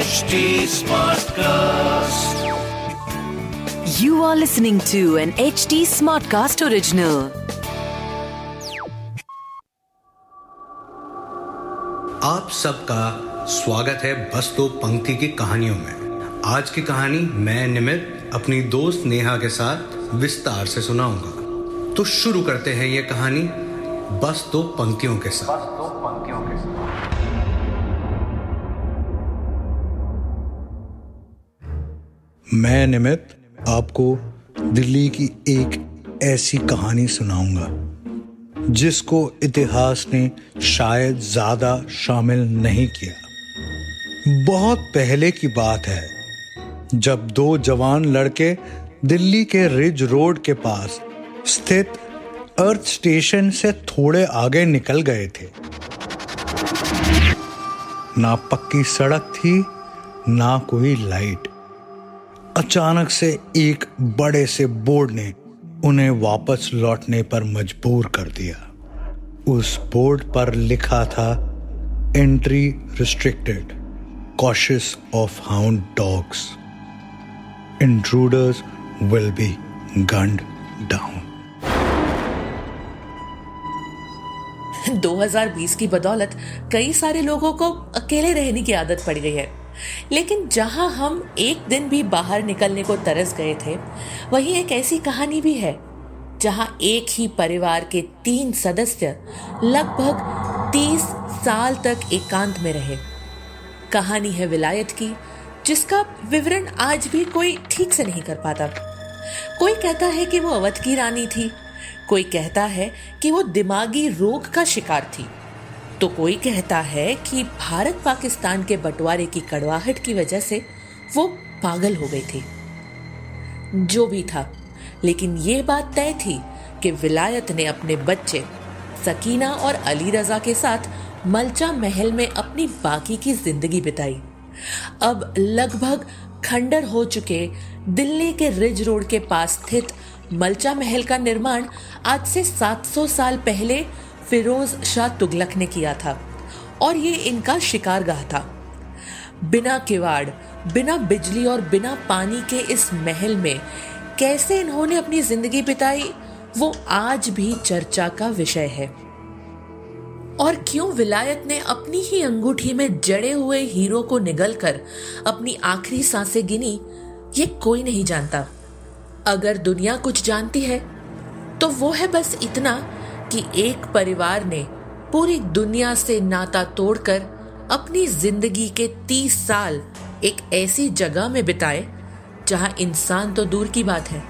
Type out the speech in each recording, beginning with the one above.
HD Smartcast. You are listening to an HD Smartcast original. आप सबका स्वागत है बस दो पंक्ति की कहानियों में आज की कहानी मैं निमित अपनी दोस्त नेहा के साथ विस्तार से सुनाऊँगा तो शुरू करते हैं ये कहानी बस दो पंक्तियों के साथ मैं निमित आपको दिल्ली की एक ऐसी कहानी सुनाऊँगा, जिसको इतिहास ने शायद ज़्यादा शामिल नहीं किया। बहुत पहले की बात है, जब दो जवान लड़के दिल्ली के रिज रोड के पास स्थित अर्थ स्टेशन से थोड़े आगे निकल गए थे। ना पक्की सड़क थी, ना कोई लाइट। अचानक से एक बड़े से बोर्ड ने उन्हें वापस लौटने पर मजबूर कर दिया। उस बोर्ड पर लिखा था entry restricted cautious of hound dogs intruders will be gunned down 2020 की बदौलत कई सारे लोगों को अकेले रहने की आदत पड़ गई है। लेकिन जहाँ हम एक दिन भी बाहर निकलने को तरस गए थे, वहीं एक ऐसी कहानी भी है, जहाँ एक ही परिवार के तीन सदस्य लगभग तीस साल तक एकांत में रहे। कहानी है विलायत की, जिसका विवरण आज भी कोई ठीक से नहीं कर पाता। कोई कहता है कि वो अवध की रानी थी, कोई कहता है कि वो दिमागी रोग का शिकार थी। तो कोई कहता है कि भारत पाकिस्तान के बंटवारे की कड़वाहट की वजह से वो पागल हो गई थी। जो भी था। लेकिन ये बात तय थी कि विलायत ने अपने बच्चे, सकीना और अली रजा के साथ मलचा महल में अपनी बाकी की ज़िंदगी बिताई। अब लगभग खंडर हो चुके दिल्ली के रिज रोड के पास स्थित मलचा महल का निर्माण आज से 700 साल पहले फिरोज शाह तुगलक ने किया था और ये इनका शिकारगाह था। बिना किवाड़, बिना बिजली और बिना पानी के इस महल में कैसे इन्होंने अपनी ज़िंदगी बिताई, वो आज भी चर्चा का विषय है। और क्यों विलायत ने अपनी ही अंगूठी में जड़े हुए हीरो को निगलकर अपनी आखिरी साँसें गिनी, ये कोई नहीं जानता। अगर दुनिया कुछ जानती है तो वो है बस इतना कि एक परिवार ने पूरी दुनिया से नाता तोड़कर अपनी ज़िंदगी के तीस साल एक ऐसी जगह में बिताए, जहाँ इंसान तो दूर की बात है,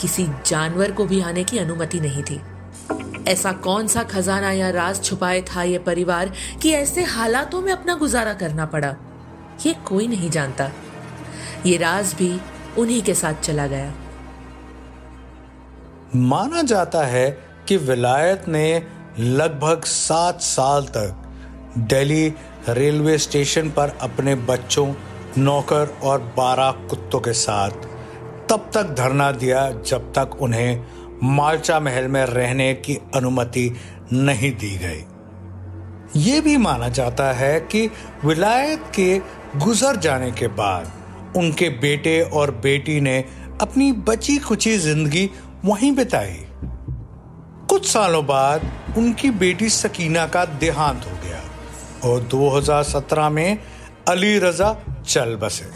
किसी जानवर को भी आने की अनुमति नहीं थी। ऐसा कौन सा खजाना या राज छुपाए था यह परिवार कि ऐसे हालातों में अपना गुजारा करना पड़ा? ये कोई नहीं जानता। ये राज भी उन्हीं के साथ चला गया। माना जाता है कि विलायत ने लगभग सात साल तक दिल्ली रेलवे स्टेशन पर अपने बच्चों, नौकर और बारह कुत्तों के साथ तब तक धरना दिया जब तक उन्हें मालचा महल में रहने की अनुमति नहीं दी गई। ये भी माना जाता है कि विलायत के गुजर जाने के बाद उनके बेटे और बेटी ने अपनी बची खुची ज़िंदगी वहीं बिताई। कुछ सालों बाद उनकी बेटी सकीना का देहांत हो गया और 2017 में अली रजा चल बसे।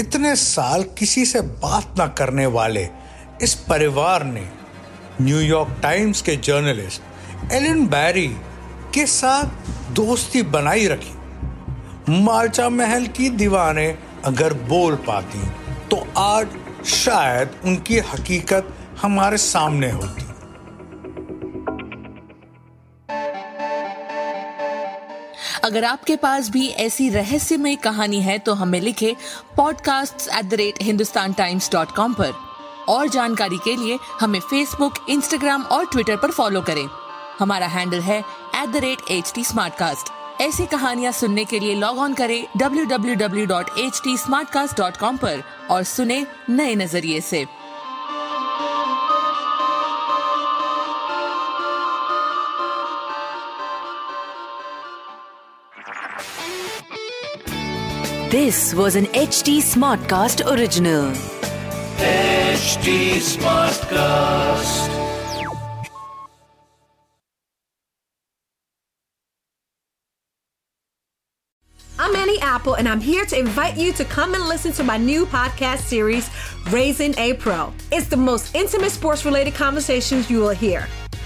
इतने साल किसी से बात ना करने वाले इस परिवार ने न्यूयॉर्क टाइम्स के जर्नलिस्ट एलन बैरी के साथ दोस्ती बनाई रखी। मार्चा महल की दीवारें अगर बोल पाती तो आज शायद उनकी हकीकत हमारे सामने होती। अगर आपके पास भी ऐसी रहस्यमय कहानी है तो हमें लिखे podcast at the rate Hindustan Times dot com पर। और जानकारी के लिए हमें फेसबुक इंस्टाग्राम और ट्विटर पर फॉलो करें। हमारा हैंडल है at the rate H T ऐसी कहानियाँ सुनने के लिए लॉग ऑन करें www.htsmartcast.com पर और सुने नए नज़रिए से। This was an HD Smartcast original. HT Smartcast. I'm Annie Apple, and I'm here to invite you to come and listen to my new podcast series, Raising a Pro. It's the most intimate sports related conversations you will hear.